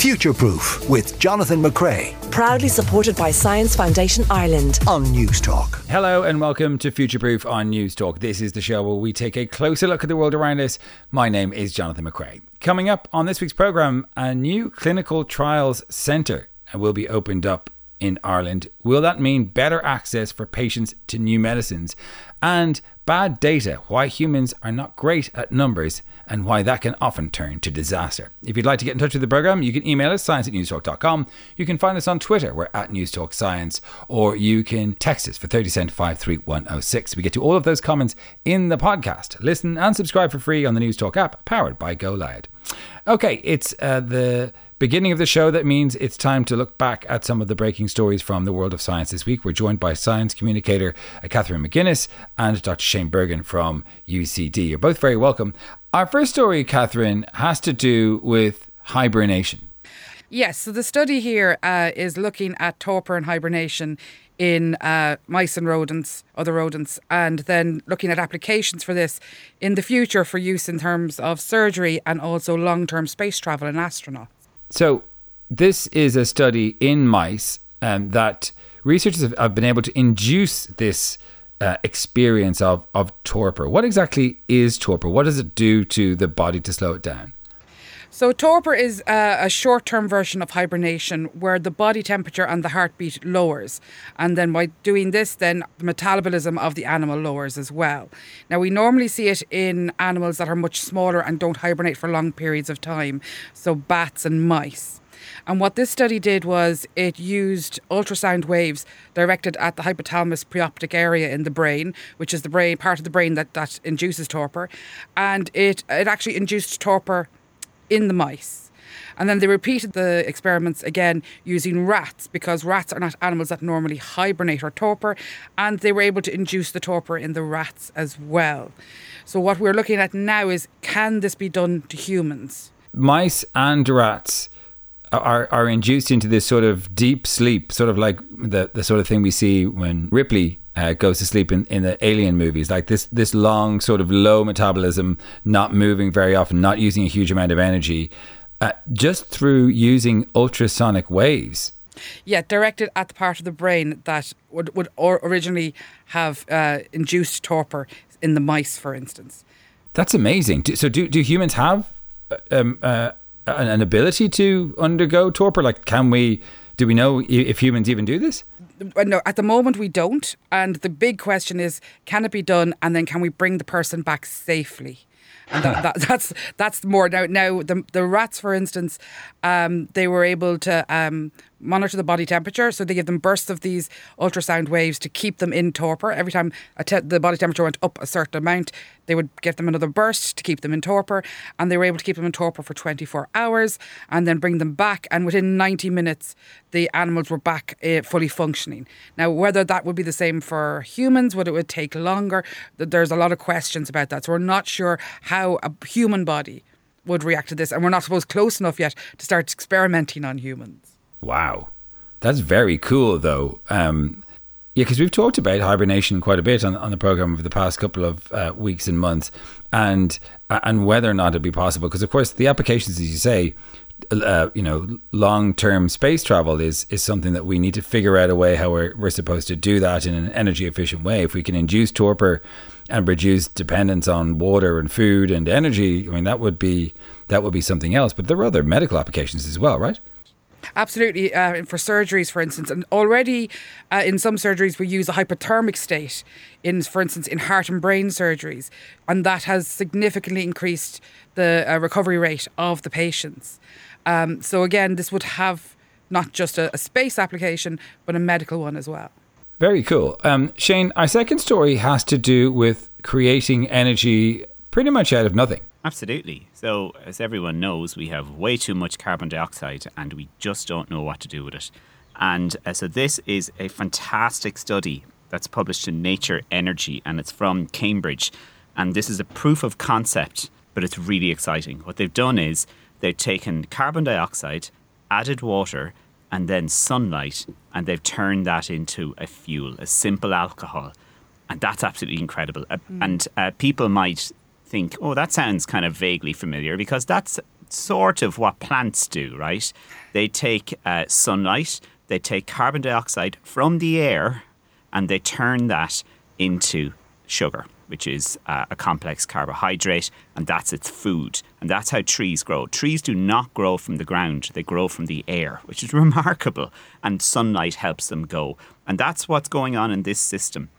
Future Proof with Jonathan McCrea Proudly supported by Science Foundation Ireland. on Newstalk. Hello and welcome to Future Proof on Newstalk. This is the show where we take a closer look at the world around us. My name is Jonathan McCrea. Coming up on this week's programme, a new clinical trials centre will be opened up in Ireland. Will that mean better access for patients to new medicines? And bad data, why humans are not great at numbers and why that can often turn to disaster. If you'd like to get in touch with the programme, you can email us, science at newstalk.com. You can find us on Twitter, we're at Newstalk Science, or you can text us for 30 cent 53106. We get to all of those comments in the podcast. Listen and subscribe for free on the Newstalk app, powered by Go. Okay, it's uh, the beginning of the show. That means it's time to look back at some of the breaking stories from the world of science this week. We're joined by science communicator uh, Catherine McGuinness and Dr. Shane Bergin from UCD. You're both very welcome. Our first story, Catherine, has to do with hibernation. Yes, so the study here uh, is looking at torpor and hibernation in uh, mice and rodents, other rodents, and then looking at applications for this in the future for use in terms of surgery and also long term space travel and astronauts. So, this is a study in mice um, that researchers have, have been able to induce this uh, experience of, of torpor. What exactly is torpor? What does it do to the body to slow it down? So, torpor is uh, a short term version of hibernation where the body temperature and the heartbeat lowers. And then, by doing this, then the metabolism of the animal lowers as well. Now, we normally see it in animals that are much smaller and don't hibernate for long periods of time, so bats and mice. And what this study did was it used ultrasound waves directed at the hypothalamus preoptic area in the brain, which is the brain part of the brain that, that induces torpor. And it, it actually induced torpor in the mice. And then they repeated the experiments again using rats because rats are not animals that normally hibernate or torpor, and they were able to induce the torpor in the rats as well. So, what we're looking at now is can this be done to humans? Mice and rats are, are induced into this sort of deep sleep, sort of like the, the sort of thing we see when Ripley uh, goes to sleep in, in the alien movies. Like this this long sort of low metabolism not moving very often not using a huge amount of energy uh, just through using ultrasonic waves. Yeah, directed at the part of the brain that would, would or originally have uh, induced torpor in the mice, for instance. that's amazing. Do- so do, do humans have uh, um, uh, an, an ability to undergo torpor like can we do we know if humans even do this Uh, No, at the moment we don't. And the big question is, can it be done? And then can we bring the person back safely? And that, that, that's that's more now. Now the the rats, for instance, um, they were able to um, monitor the body temperature, so they give them bursts of these ultrasound waves to keep them in torpor. Every time te- the body temperature went up a certain amount, they would give them another burst to keep them in torpor, and they were able to keep them in torpor for 24 hours, and then bring them back. And within 90 minutes, the animals were back uh, fully functioning. Now, whether that would be the same for humans, would it would take longer? There's a lot of questions about that. So we're not sure how a human body would react to this, and we're not supposed close enough yet to start experimenting on humans. Wow, that's very cool, though. Um, yeah, because we've talked about hibernation quite a bit on, on the program over the past couple of uh, weeks and months, and uh, and whether or not it'd be possible. Because of course, the applications, as you say, uh, you know, long term space travel is is something that we need to figure out a way how we're we're supposed to do that in an energy efficient way. If we can induce torpor and reduce dependence on water and food and energy, I mean, that would be that would be something else. But there are other medical applications as well, right? Absolutely, uh, for surgeries, for instance, and already uh, in some surgeries we use a hypothermic state. In, for instance, in heart and brain surgeries, and that has significantly increased the uh, recovery rate of the patients. Um, so again, this would have not just a, a space application, but a medical one as well. Very cool. Um, Shane, our second story has to do with creating energy pretty much out of nothing. Absolutely. So, as everyone knows, we have way too much carbon dioxide and we just don't know what to do with it. And uh, so, this is a fantastic study that's published in Nature Energy and it's from Cambridge. And this is a proof of concept, but it's really exciting. What they've done is they've taken carbon dioxide, added water, and then sunlight, and they've turned that into a fuel, a simple alcohol. And that's absolutely incredible. Uh, And uh, people might think, oh, that sounds kind of vaguely familiar because that's sort of what plants do, right? They take uh, sunlight, they take carbon dioxide from the air, and they turn that into sugar, which is uh, a complex carbohydrate, and that's its food. And that's how trees grow. Trees do not grow from the ground, they grow from the air, which is remarkable. And sunlight helps them go. And that's what's going on in this system.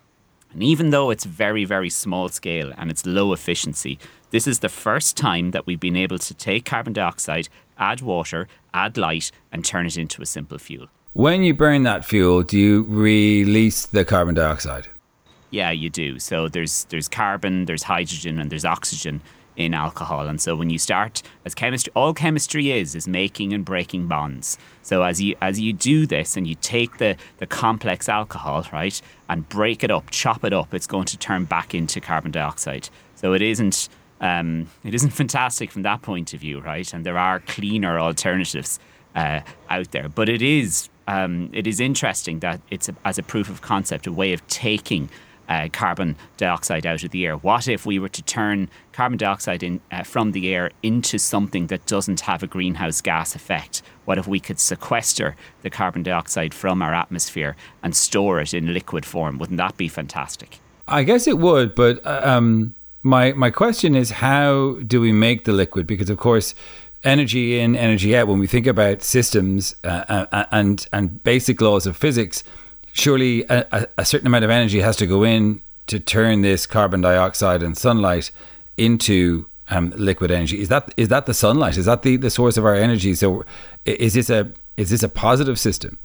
And even though it's very, very small scale and it's low efficiency, this is the first time that we've been able to take carbon dioxide, add water, add light, and turn it into a simple fuel. When you burn that fuel, do you release the carbon dioxide? Yeah, you do. So there's there's carbon, there's hydrogen, and there's oxygen in alcohol. And so when you start as chemistry, all chemistry is is making and breaking bonds. So as you as you do this and you take the the complex alcohol right and break it up, chop it up, it's going to turn back into carbon dioxide. So it isn't. Um, it isn't fantastic from that point of view, right? And there are cleaner alternatives uh, out there, but it is um, it is interesting that it's a, as a proof of concept, a way of taking uh, carbon dioxide out of the air. What if we were to turn carbon dioxide in, uh, from the air into something that doesn't have a greenhouse gas effect? What if we could sequester the carbon dioxide from our atmosphere and store it in liquid form? Wouldn't that be fantastic? I guess it would, but uh, um, my my question is, how do we make the liquid? Because of course, energy in, energy out. When we think about systems uh, uh and and basic laws of physics surely a, a, certain amount of energy has to go in to turn this carbon dioxide and sunlight into um, liquid energy. Is that is that the sunlight? Is that the, the source of our energy? So is this a is this a positive system?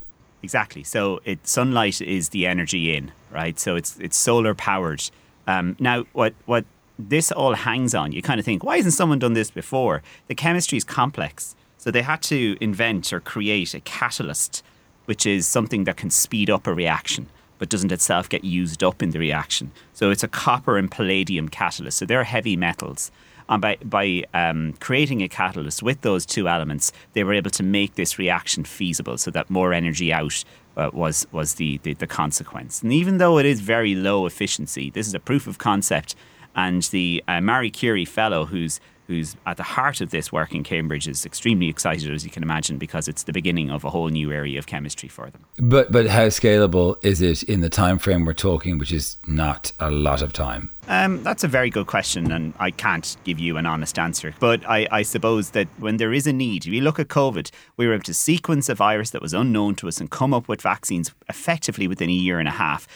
Exactly. So it sunlight is the energy in, right? So it's it's solar powered. Um, now what what this all hangs on, you kind of think, why hasn't someone done this before? The chemistry is complex. So they had to invent or create a catalyst which is something that can speed up a reaction but doesn't itself get used up in the reaction. So it's a copper and palladium catalyst. So they're heavy metals. And by, by um, creating a catalyst with those two elements, they were able to make this reaction feasible so that more energy out uh, was, was the, the, the consequence. And even though it is very low efficiency, this is a proof of concept. And the uh, Marie Curie fellow who's who's at the heart of this work in Cambridge, is extremely excited, as you can imagine, because it's the beginning of a whole new area of chemistry for them. But but how scalable is it in the time frame we're talking, which is not a lot of time? Um, that's a very good question, and I can't give you an honest answer. But I, I, suppose that when there is a need, if you look at COVID, we were able to sequence a virus that was unknown to us and come up with vaccines effectively within a year and a half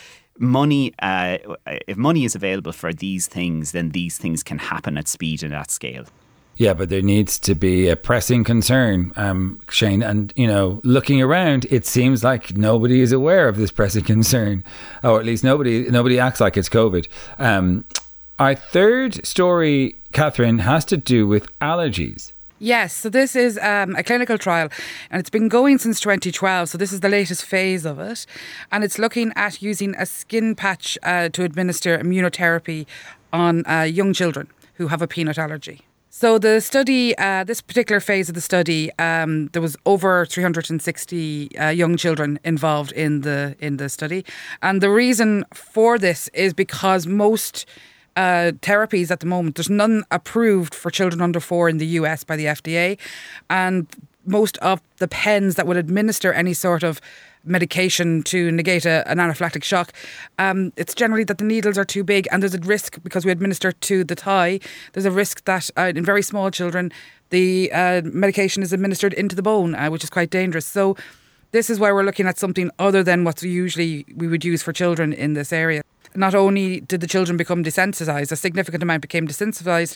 money, uh, if money is available for these things, then these things can happen at speed and at scale. Yeah, but there needs to be a pressing concern, um, Shane. And, you know, looking around, it seems like nobody is aware of this pressing concern, or at least nobody nobody acts like it's COVID. Um, our third story, Catherine, has to do with allergies. Yes, so this is um, a clinical trial and it's been going since 2012. So this is the latest phase of it. And it's looking at using a skin patch uh, to administer immunotherapy on uh, young children who have a peanut allergy. So the study, uh, this particular phase of the study, um, there was over 360 uh, young children involved in the in the study, and the reason for this is because most uh, therapies at the moment. There's none approved for children under four in the US by the FDA. And most of the pens that would administer any sort of medication to negate a, an anaphylactic shock, um, it's generally that the needles are too big and there's a risk because we administer to the thigh, there's a risk that uh, in very small children, the uh, medication is administered into the bone, uh, which is quite dangerous. So this is why we're looking at something other than what usually we would use for children in this area not only did the children become desensitized, a significant amount became desensitized,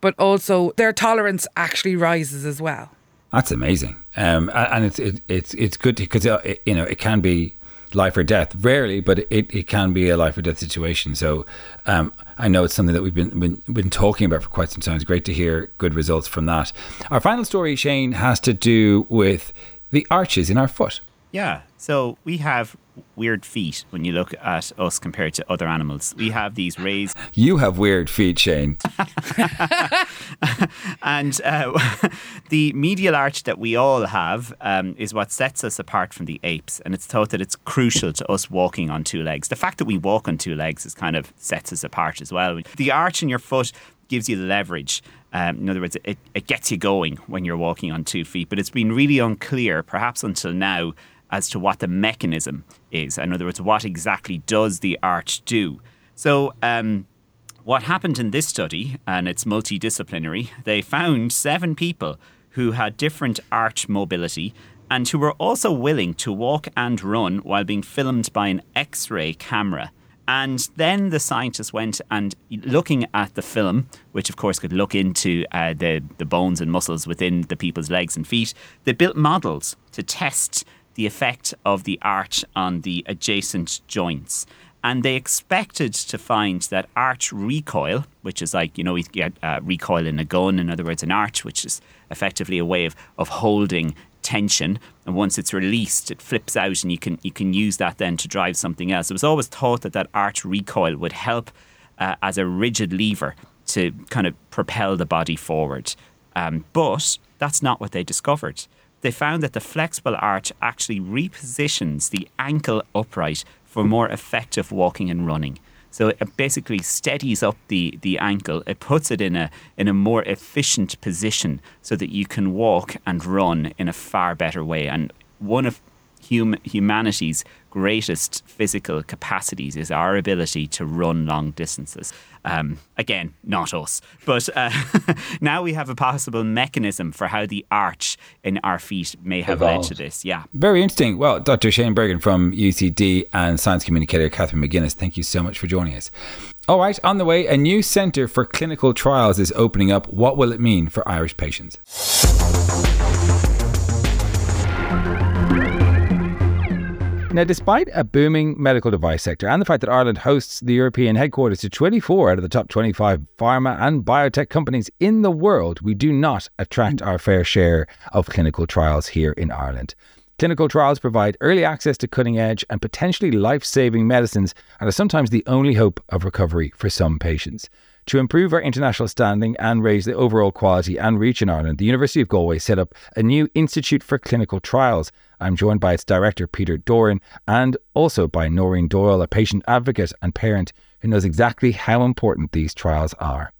but also their tolerance actually rises as well. That's amazing, um, and it's it, it's it's good because it, you know it can be life or death. Rarely, but it, it can be a life or death situation. So um, I know it's something that we've been, been been talking about for quite some time. It's great to hear good results from that. Our final story, Shane, has to do with the arches in our foot. Yeah. So we have weird feet when you look at us compared to other animals. We have these raised. You have weird feet, Shane. and uh, the medial arch that we all have um, is what sets us apart from the apes. And it's thought that it's crucial to us walking on two legs. The fact that we walk on two legs is kind of sets us apart as well. The arch in your foot gives you the leverage Um, in other words, it, it gets you going when you're walking on two feet, but it's been really unclear, perhaps until now, as to what the mechanism is. In other words, what exactly does the arch do? So, um, what happened in this study, and it's multidisciplinary, they found seven people who had different arch mobility and who were also willing to walk and run while being filmed by an X ray camera. And then the scientists went and looking at the film, which of course could look into uh, the, the bones and muscles within the people's legs and feet, they built models to test the effect of the arch on the adjacent joints. And they expected to find that arch recoil, which is like, you know, you get uh, recoil in a gun, in other words, an arch, which is effectively a way of, of holding tension. And once it's released it flips out and you can you can use that then to drive something else. It was always thought that that arch recoil would help uh, as a rigid lever to kind of propel the body forward. Um, but that's not what they discovered they found that the flexible arch actually repositions the ankle upright for more effective walking and running so it basically steadies up the, the ankle. It puts it in a in a more efficient position so that you can walk and run in a far better way. And one of hum- humanity's greatest physical capacities is our ability to run long distances. Um, again, not us. But uh, now we have a possible mechanism for how the arch in our feet may have Evolved. led to this. Yeah. Very interesting. Well, Dr. Shane Bergin from UCD and science communicator Catherine McGuinness, thank you so much for joining us. All right, on the way, a new centre for clinical trials is opening up. What will it mean for Irish patients? Now, despite a booming medical device sector and the fact that Ireland hosts the European headquarters to 24 out of the top 25 pharma and biotech companies in the world, we do not attract our fair share of clinical trials here in Ireland. Clinical trials provide early access to cutting edge and potentially life saving medicines and are sometimes the only hope of recovery for some patients. To improve our international standing and raise the overall quality and reach in Ireland, the University of Galway set up a new Institute for Clinical Trials I'm joined by its director, Peter Doran, and also by Noreen Doyle, a patient advocate and parent who knows exactly how important these trials are.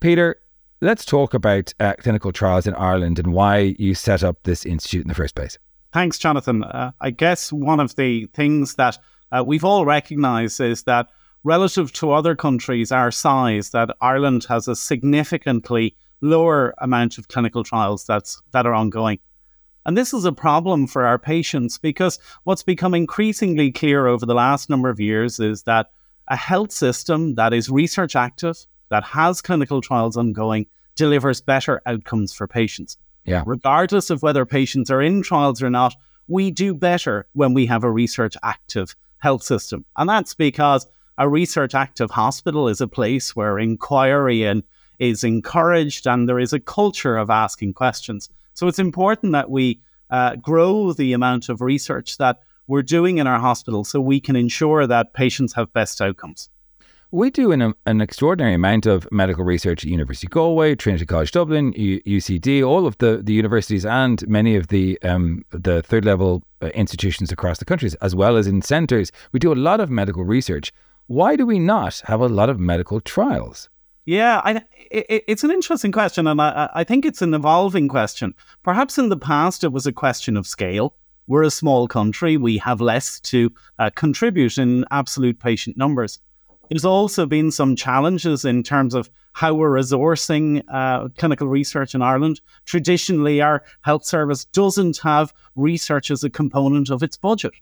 Peter, let's talk about uh, clinical trials in Ireland and why you set up this institute in the first place. Thanks, Jonathan. Uh, I guess one of the things that uh, we've all recognized is that relative to other countries our size, that Ireland has a significantly lower amount of clinical trials that's that are ongoing. And this is a problem for our patients because what's become increasingly clear over the last number of years is that a health system that is research active, that has clinical trials ongoing, delivers better outcomes for patients. Yeah. Regardless of whether patients are in trials or not, we do better when we have a research active health system. And that's because a research active hospital is a place where inquiry and is encouraged and there is a culture of asking questions. So it's important that we uh, grow the amount of research that we're doing in our hospital so we can ensure that patients have best outcomes. We do an, an extraordinary amount of medical research at University Galway, Trinity College Dublin, U- UCD, all of the, the universities and many of the um, the third level uh, institutions across the countries, as well as in centres. We do a lot of medical research. Why do we not have a lot of medical trials? Yeah, I, it, it's an interesting question, and I, I think it's an evolving question. Perhaps in the past it was a question of scale. We're a small country; we have less to uh, contribute in absolute patient numbers. There's also been some challenges in terms of how we're resourcing uh, clinical research in Ireland. Traditionally, our health service doesn't have research as a component of its budget.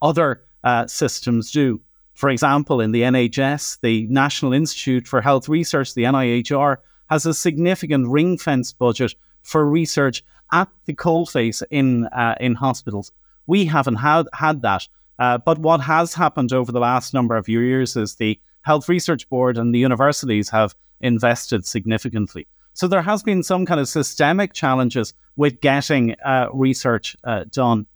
Other uh, systems do. For example, in the NHS, the National Institute for Health Research, the NIHR, has a significant ring fence budget for research at the coalface in uh, in hospitals. We haven't had had that, uh, but what has happened over the last number of years is the Health Research Board and the universities have invested significantly. So there has been some kind of systemic challenges with getting uh, research uh, done.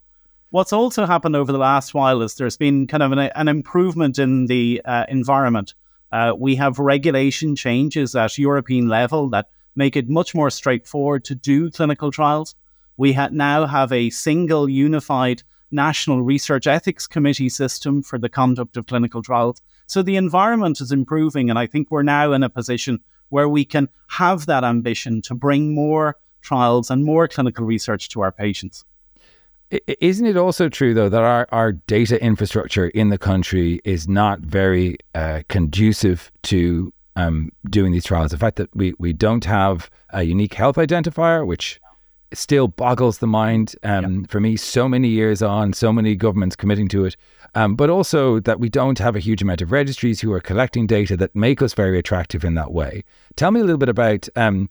What's also happened over the last while is there's been kind of an, an improvement in the uh, environment. Uh, we have regulation changes at European level that make it much more straightforward to do clinical trials. We ha- now have a single unified national research ethics committee system for the conduct of clinical trials. So the environment is improving, and I think we're now in a position where we can have that ambition to bring more trials and more clinical research to our patients. Isn't it also true, though, that our, our data infrastructure in the country is not very uh, conducive to um, doing these trials? The fact that we, we don't have a unique health identifier, which still boggles the mind um, for me, so many years on, so many governments committing to it, um, but also that we don't have a huge amount of registries who are collecting data that make us very attractive in that way. Tell me a little bit about um,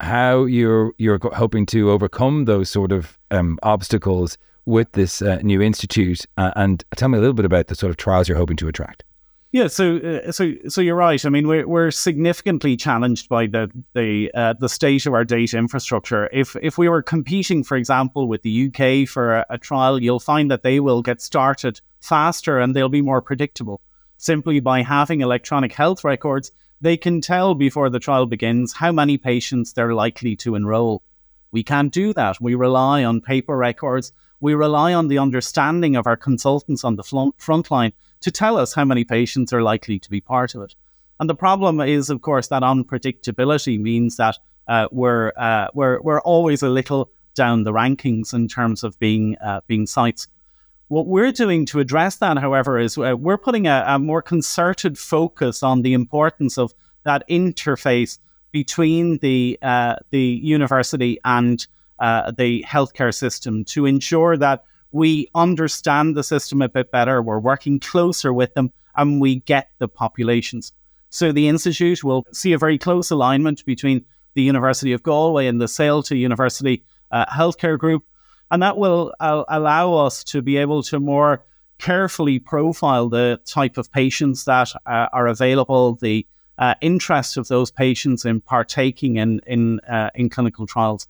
how you're you're hoping to overcome those sort of um, obstacles with this uh, new institute, uh, and tell me a little bit about the sort of trials you're hoping to attract. Yeah, so uh, so so you're right. I mean, we're we're significantly challenged by the the uh, the state of our data infrastructure. If if we were competing, for example, with the UK for a, a trial, you'll find that they will get started faster and they'll be more predictable simply by having electronic health records they can tell before the trial begins how many patients they're likely to enroll. We can't do that. We rely on paper records. We rely on the understanding of our consultants on the front line to tell us how many patients are likely to be part of it. And the problem is, of course, that unpredictability means that uh, we're, uh, we're, we're always a little down the rankings in terms of being, uh, being sites. What we're doing to address that, however, is uh, we're putting a, a, more concerted focus on the importance of that interface between the uh, the university and uh, the healthcare system to ensure that we understand the system a bit better, we're working closer with them, and we get the populations. So the institute will see a very close alignment between the University of Galway and the Saolta University uh, Healthcare Group and that will uh, allow us to be able to more carefully profile the type of patients that uh, are available, the uh, interest of those patients in partaking in in, uh, in clinical trials,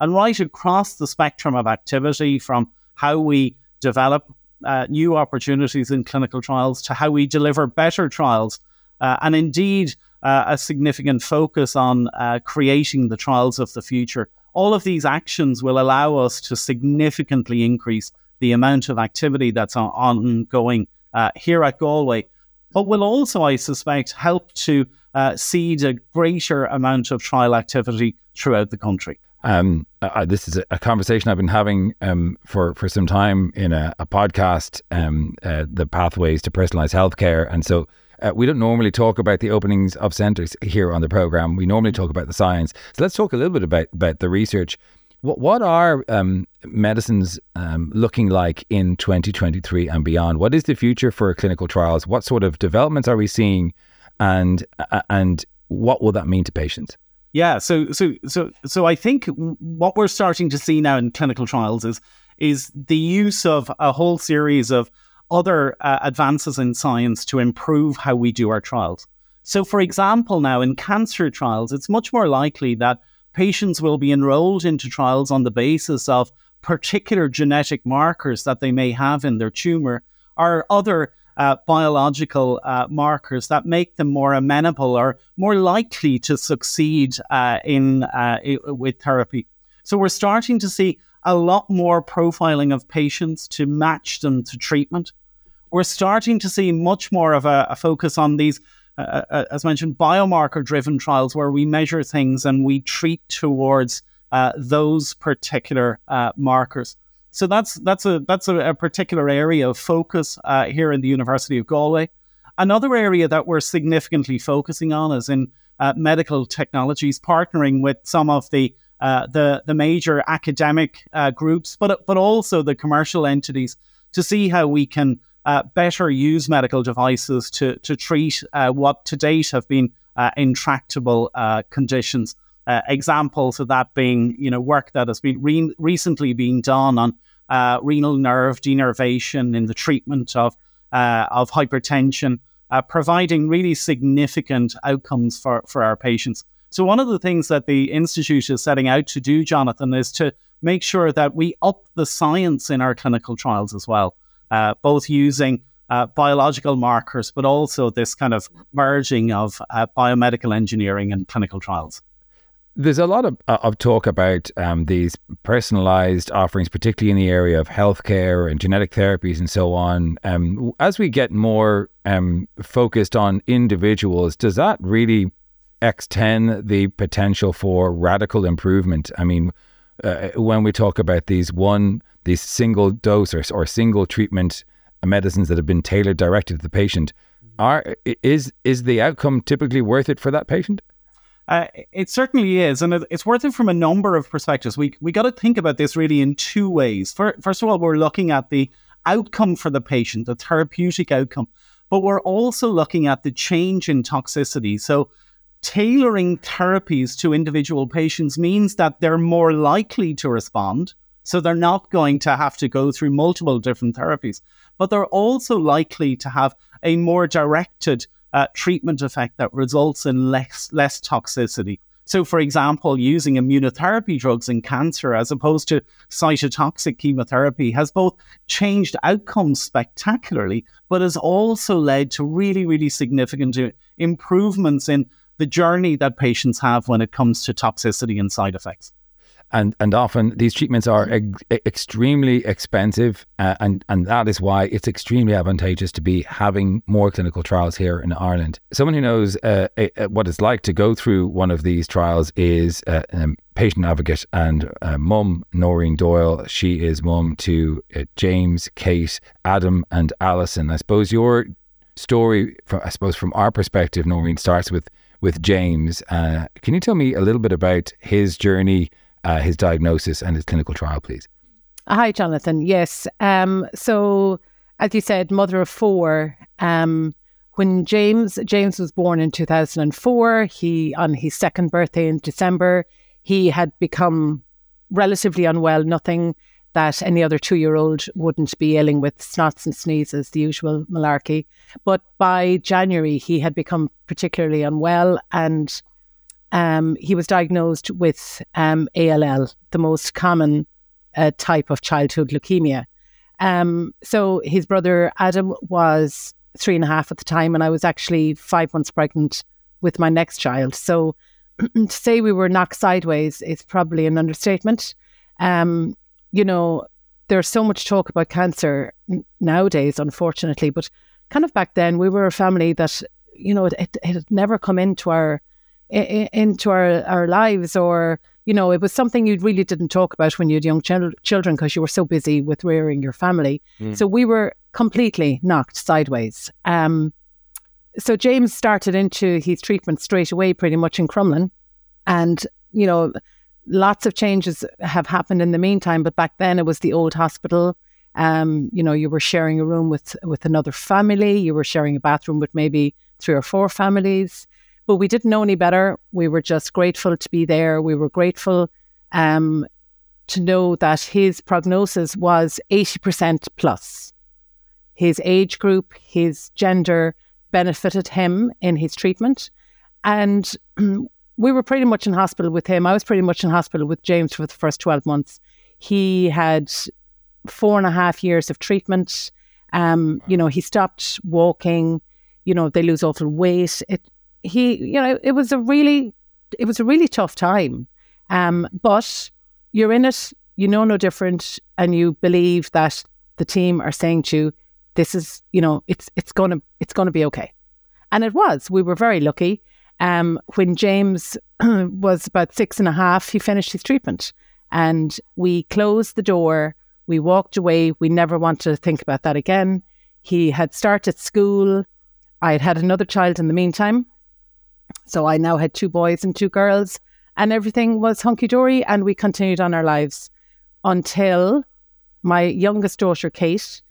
and right across the spectrum of activity, from how we develop uh, new opportunities in clinical trials to how we deliver better trials, uh, and indeed a significant focus on creating the trials of the future all of these actions will allow us to significantly increase the amount of activity that's on- ongoing uh, here at Galway, but will also, I suspect, help to uh, seed a greater amount of trial activity throughout the country. Um, uh, this is a conversation I've been having um, for for some time in a, a podcast, um, uh, the pathways to personalized healthcare, and so uh, we don't normally talk about the openings of centres here on the program. We normally talk about the science. So let's talk a little bit about, about the research. What, what are um, medicines um, looking like in 2023 and beyond? What is the future for clinical trials? What sort of developments are we seeing, and uh, and what will that mean to patients? Yeah, so so so so I think what we're starting to see now in clinical trials is is the use of a whole series of other uh, advances in science to improve how we do our trials. So, for example, now in cancer trials, it's much more likely that patients will be enrolled into trials on the basis of particular genetic markers that they may have in their tumor or other uh, biological uh, markers that make them more amenable or more likely to succeed uh, in uh, with therapy. So we're starting to see a lot more profiling of patients to match them to treatment we're starting to see much more of a, a focus on these, uh, uh, uh as mentioned, biomarker driven trials where we measure things and we treat towards uh, those particular uh, markers. So that's that's a that's a, a particular area of focus uh, here in the University of Galway. Another area that we're significantly focusing on is in medical technologies, partnering with some of the the the major academic groups, but but also the commercial entities to see how we can uh, better use medical devices to, to treat uh, what to date have been uh, intractable uh, conditions. Examples of that being, you know, work that has been re- recently being done on renal nerve denervation in the treatment of of hypertension, providing really significant outcomes for, for our patients. So one of the things that the institute is setting out to do, Jonathan, is to make sure that we up the science in our clinical trials as well uh, both using uh, biological markers, but also this kind of merging of uh, biomedical engineering and clinical trials. There's a lot of, uh, of talk about um, these personalized offerings, particularly in the area of healthcare and genetic therapies and so on. Um, as we get more um, focused on individuals, does that really X10 the potential for radical improvement? I mean, uh, when we talk about these one, these single dose or, or single treatment medicines that have been tailored directly to the patient, are is is the outcome typically worth it for that patient? Uh, it certainly is, and it's worth it from a number of perspectives. We we got to think about this really in two ways. First of all, we're looking at the outcome for the patient, the therapeutic outcome, but we're also looking at the change in toxicity. So, tailoring therapies to individual patients means that they're more likely to respond. So they're not going to have to go through multiple different therapies, but they're also likely to have a more directed uh, treatment effect that results in less less toxicity. So, for example, using immunotherapy drugs in cancer as opposed to cytotoxic chemotherapy has both changed outcomes spectacularly, but has also led to really, really significant uh, improvements in the journey that patients have when it comes to toxicity and side effects and and often these treatments are extremely expensive, uh, and and that is why it's extremely advantageous to be having more clinical trials here in Ireland. Someone who knows uh, what it's like to go through one of these trials is uh, um, patient advocate and uh, mum Noreen Doyle. She is mum to uh, James, Kate, Adam, and Alison. I suppose your story, from, I suppose from our perspective, Noreen starts with with James. Can you tell me a little bit about his journey? Uh, his diagnosis and his clinical trial, please? Hi, Jonathan. Yes. Um, so, as you said, mother of four. Um, when James James was born in 2004, he on his second birthday in December, he had become relatively unwell. Nothing that any other two year old wouldn't be ailing with snots and sneezes, the usual malarkey. But by January, he had become particularly unwell and um, he was diagnosed with um, ALL, the most common uh, type of childhood leukemia. Um, so his brother Adam was three and a half at the time, and I was actually five months pregnant with my next child. So to say we were knocked sideways is probably an understatement. Um, you know, there's so much talk about cancer nowadays, unfortunately, but kind of back then we were a family that, you know, it, it, it had never come into our into our, our lives or you know it was something you really didn't talk about when you had young ch- children because you were so busy with rearing your family. Mm. so we were completely knocked sideways. Um, so james started into his treatment straight away pretty much in crumlin. And you know lots of changes have happened in the meantime but back then it was the old hospital. Um, you know you were sharing a room with with another family. You were sharing a bathroom with maybe three or four families but we didn't know any better. We were just grateful to be there. We were grateful um, to know that his prognosis was 80% plus. His age group, his gender benefited him in his treatment. And we were pretty much in hospital with him. I was pretty much in hospital with James for the first 12 months. He had four and a half years of treatment. Um, you know, he stopped walking. You know, they lose awful weight. It he, you know, it was a really, it was a really tough time. Um, but you're in it, you know no different, and you believe that the team are saying to you, "This is, you know, it's it's gonna it's gonna be okay," and it was. We were very lucky. Um, when James was about six and a half, he finished his treatment, and we closed the door. We walked away. We never wanted to think about that again. He had started school. I had had another child in the meantime, so I now had two boys and two girls, and everything was hunky dory, and we continued on our lives until my youngest daughter, Kate,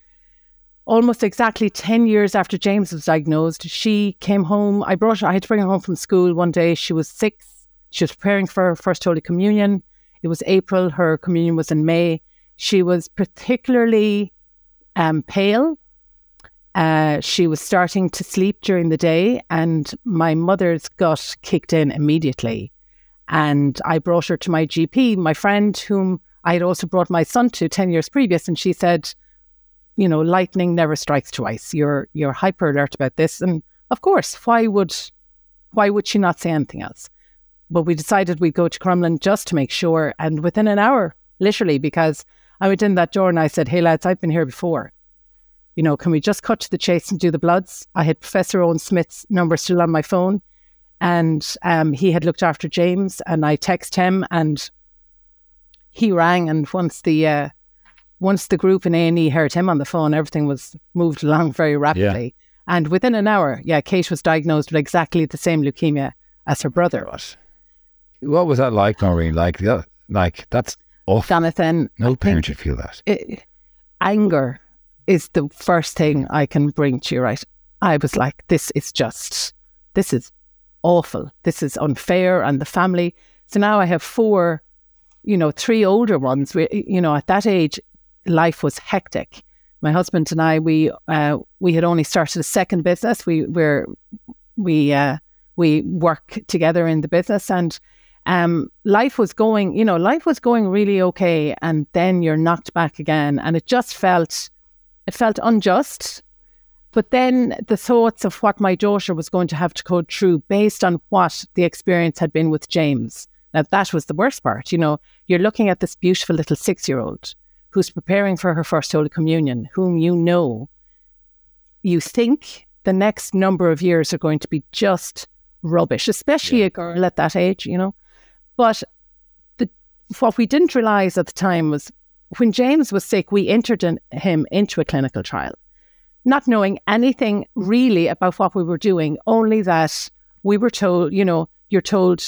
almost exactly 10 years after James was diagnosed, she came home. I brought her, I had to bring her home from school one day. She was six. She was preparing for her first Holy Communion. It was April. Her communion was in May. She was particularly um, pale uh, she was starting to sleep during the day, and my mother's gut kicked in immediately. And I brought her to my GP, my friend, whom I had also brought my son to 10 years previous. And she said, You know, lightning never strikes twice. You're, you're hyper alert about this. And of course, why would, why would she not say anything else? But we decided we'd go to Crumlin just to make sure. And within an hour, literally, because I went in that door and I said, Hey, lads, I've been here before you know, can we just cut to the chase and do the bloods? I had Professor Owen Smith's number still on my phone. and um, he had looked after James, and I text him, and he rang, and once the uh, once the group in A and E heard him on the phone, everything was moved along very rapidly. And within an hour, yeah, Kate was diagnosed with exactly the same leukemia as her brother. What? What was that like, Noreen? Like, yeah, like that's awful. Jonathan, No parent should feel that. it, anger is the first thing I can bring to you, right? I was like, this is just, this is awful. This is unfair. And the family. So now I have four, you know, three older ones. We, you know, at that age, life was hectic. My husband and I, we uh, we had only started a second business. We were we uh, we work together in the business, and um, life was going. You know, life was going really okay, and then you're knocked back again, and it just felt it felt unjust. But then the thoughts of what my daughter was going to have to go through based on what the experience had been with James. Now, that was the worst part. You know, you're looking at this beautiful little six year old who's preparing for her first Holy Communion, whom you know, you think the next number of years are going to be just rubbish, especially a girl at that age, you know. But the, what we didn't realize at the time was when James was sick, we entered in, him into a clinical trial, not knowing anything really about what we were doing, only that we were told, you know, you're told,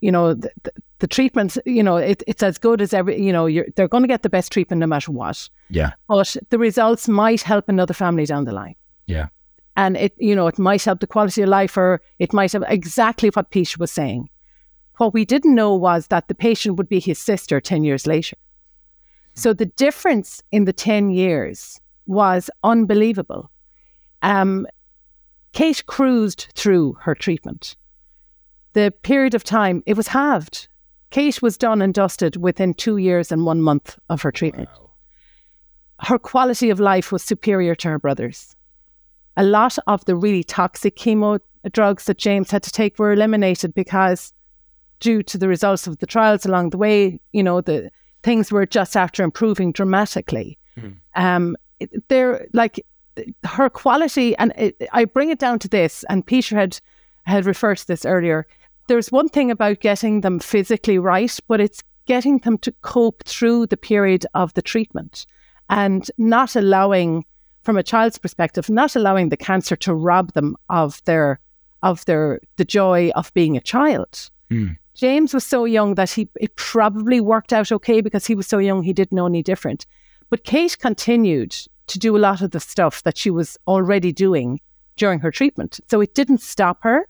you know, the, the, the treatment, you know, it, it's as good as every, you know, you're, they're going to get the best treatment no matter what. Yeah, But the results might help another family down the line yeah, and it you know it might help the quality of life or it might have exactly what Peter was saying. What we didn't know was that the patient would be his sister 10 years later. So the difference in the 10 years was unbelievable. Um, Kate cruised through her treatment. The period of time, it was halved. Kate was done and dusted within two years and one month of her treatment. Her quality of life was superior to her brother's a lot of the really toxic chemo drugs that James had to take were eliminated because due to the results of the trials along the way, you know, the things were just after improving dramatically. Um, they're like her quality, and it, I bring it down to this, and Peter had had referred to this earlier. There's one thing about getting them physically right, but it's getting them to cope through the period of the treatment and not allowing from a child's perspective, not allowing the cancer to rob them of their of their the joy of being a child. James was so young that he it probably worked out okay because he was so young he didn't know any different. But Kate continued to do a lot of the stuff that she was already doing during her treatment. So it didn't stop her.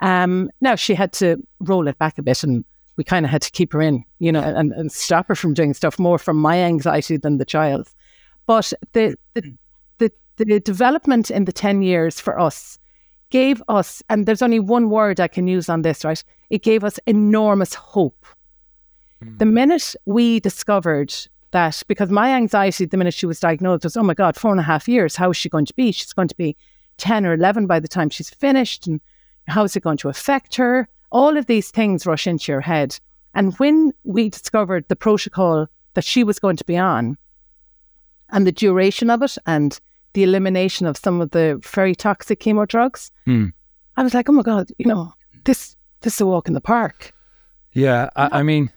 Um, now she had to roll it back a bit and we kind of had to keep her in, you know, and, and stop her from doing stuff more from my anxiety than the child's. But the, the the the development in the 10 years for us gave us, and there's only one word I can use on this, right? It gave us enormous hope. Hmm. The minute we discovered that, because my anxiety the minute she was diagnosed was, oh my God, four and a half years, how is she going to be? She's going to be 10 or 11 by the time she's finished. And how is it going to affect her? All of these things rush into your head. And when we discovered the protocol that she was going to be on, and the duration of it and the elimination of some of the very toxic chemo drugs, I was like, oh my God, you know, this this is a walk in the park. yeah. I, I mean,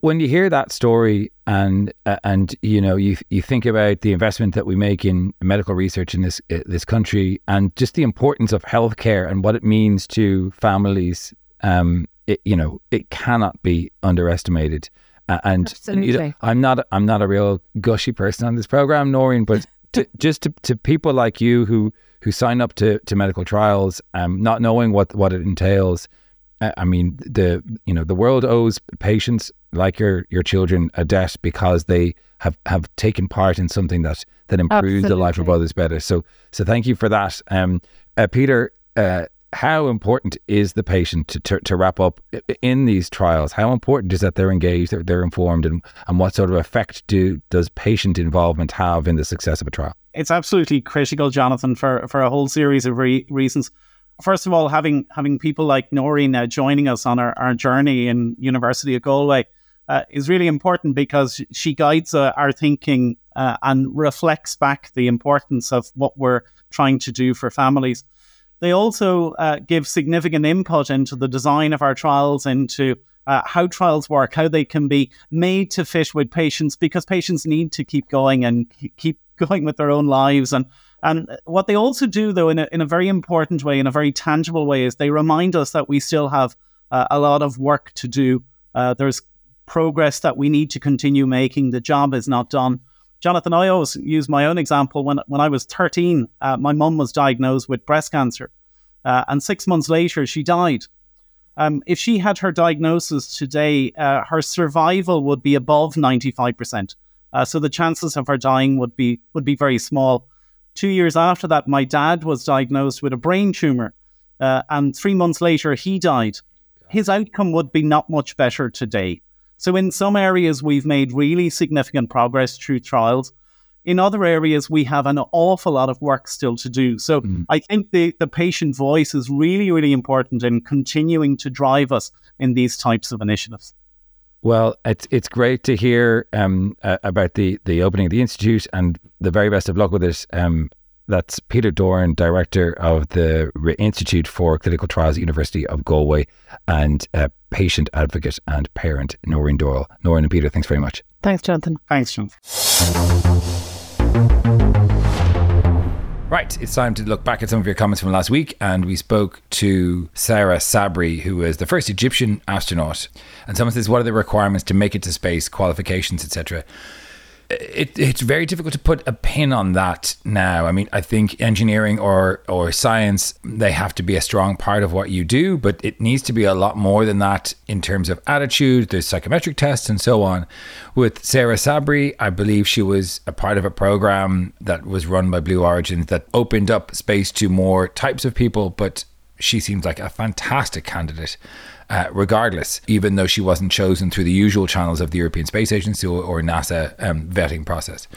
when you hear that story and uh, and you know you you think about the investment that we make in medical research in this uh, this country and just the importance of healthcare and what it means to families, um, it, you know, it cannot be underestimated. Uh, and you know, I'm not I'm not a real gushy person on this program, Noreen, but to, just to, to people like you who who sign up to, to medical trials, um, not knowing what what it entails. I mean, the you know the world owes patients like your your children a debt because they have, have taken part in something that that improves the life of others better. So so thank you for that, um, uh, Peter. Uh, how important is the patient to, to, to wrap up in these trials? How important is that they're engaged, they're, they're informed, and, and what sort of effect do does patient involvement have in the success of a trial? it's absolutely critical, Jonathan, for, for a whole series of re- reasons. First of all, having having people like Noreen uh, joining us on our, our journey in University of Galway uh, is really important because she guides uh, our thinking uh, and reflects back the importance of what we're trying to do for families. They also uh, give significant input into the design of our trials, into uh, how trials work, how they can be made to fit with patients, because patients need to keep going and keep going with their own lives. And and what they also do, though, in a, in a very important way, in a very tangible way, is they remind us that we still have uh, a lot of work to do. Uh, there's progress that we need to continue making. The job is not done. Jonathan, I always use my own example. When when I was 13, uh, my mum was diagnosed with breast cancer, uh, and six months later, she died. Um, if she had her diagnosis today, uh, her survival would be above 95%. Uh, so the chances of her dying would be would be very small. Two years after that, my dad was diagnosed with a brain tumor, uh, and three months later, he died. His outcome would be not much better today. So, in some areas, we've made really significant progress through trials. In other areas, we have an awful lot of work still to do. So, mm. I think the, the patient voice is really, really important in continuing to drive us in these types of initiatives. Well, it's it's great to hear um, uh, about the the opening of the institute, and the very best of luck with it. Um, that's Peter Doran, director of the Institute for Clinical Trials, at University of Galway, and uh, patient advocate and parent Noreen Doyle. Noreen and Peter, thanks very much. Thanks, Jonathan. Thanks, Jonathan. Right, it's time to look back at some of your comments from last week, and we spoke to Sara Sabry, who was the first Egyptian astronaut. And someone says, "What are the requirements to make it to space? Qualifications, etc." it, it's very difficult to put a pin on that now. I mean, I think engineering or or science they have to be a strong part of what you do, but it needs to be a lot more than that in terms of attitude. There's psychometric tests and so on. With Sara Sabry, I believe she was a part of a program that was run by Blue Origin that opened up space to more types of people, but she seems like a fantastic candidate uh, regardless, even though she wasn't chosen through the usual channels of the European Space Agency or, or NASA um, vetting process.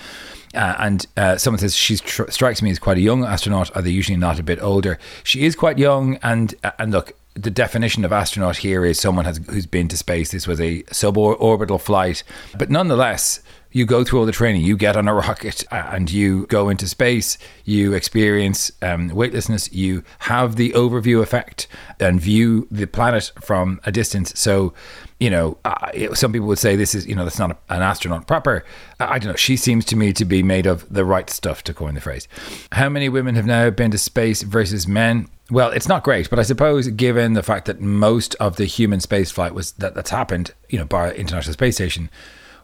Uh, and uh, someone says she tr- strikes me as quite a young astronaut. Are they usually not a bit older? She is quite young, and uh, and look, the definition of astronaut here is someone has, who's been to space. This was a suborbital flight, but nonetheless, you go through all the training. You get on a rocket and you go into space. You experience um, weightlessness. You have the overview effect and view the planet from a distance. So, you know, uh, some people would say this is, you know, that's not a, an astronaut proper. I don't know. She seems to me to be made of the right stuff, to coin the phrase. How many women have now been to space versus men? Well, it's not great, but I suppose given the fact that most of the human space flight was that that's happened, you know, by International Space Station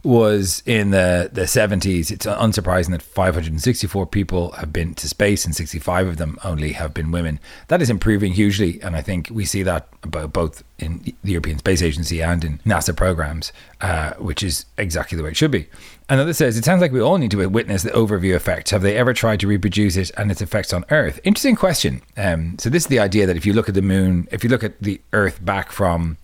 was in the, the 70s. It's unsurprising that 564 people have been to space and 65 of them only have been women. That is improving hugely. And I think we see that both in the European Space Agency and in NASA programs, uh, which is exactly the way it should be. Another says, it sounds like we all need to witness the overview effect. Have they ever tried to reproduce it and its effects on Earth? Interesting question. Um, so, this is the idea that if you look at the moon, if you look at the Earth back from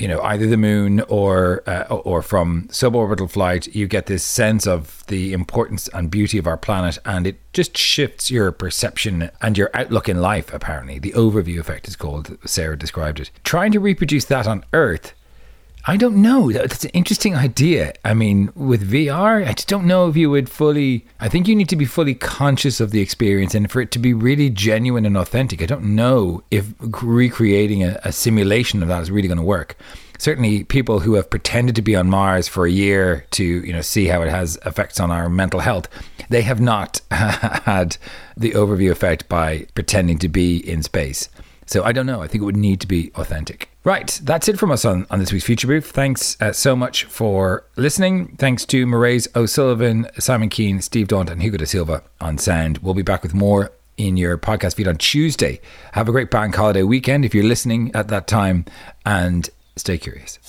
you know either the moon or uh, or from suborbital flight you get this sense of the importance and beauty of our planet and it just shifts your perception and your outlook in life apparently. The overview effect is called sarah described it. Trying to reproduce that on earth I don't know. That's an interesting idea. I mean, with VR, I just don't know if you would fully. I think you need to be fully conscious of the experience and for it to be really genuine and authentic. I don't know if recreating a, a simulation of that is really going to work. Certainly, people who have pretended to be on Mars for a year to, you know, see how it has effects on our mental health, they have not had the overview effect by pretending to be in space. So I don't know. I think it would need to be authentic. Right, that's it from us on, on this week's Future Proof. Thanks uh, so much for listening. Thanks to Mairead O'Sullivan, Simon Keane, Steve Daunt, and Hugo da Silva on sound. We'll be back with more in your podcast feed on Tuesday. Have a great bank holiday weekend if you're listening at that time and stay curious.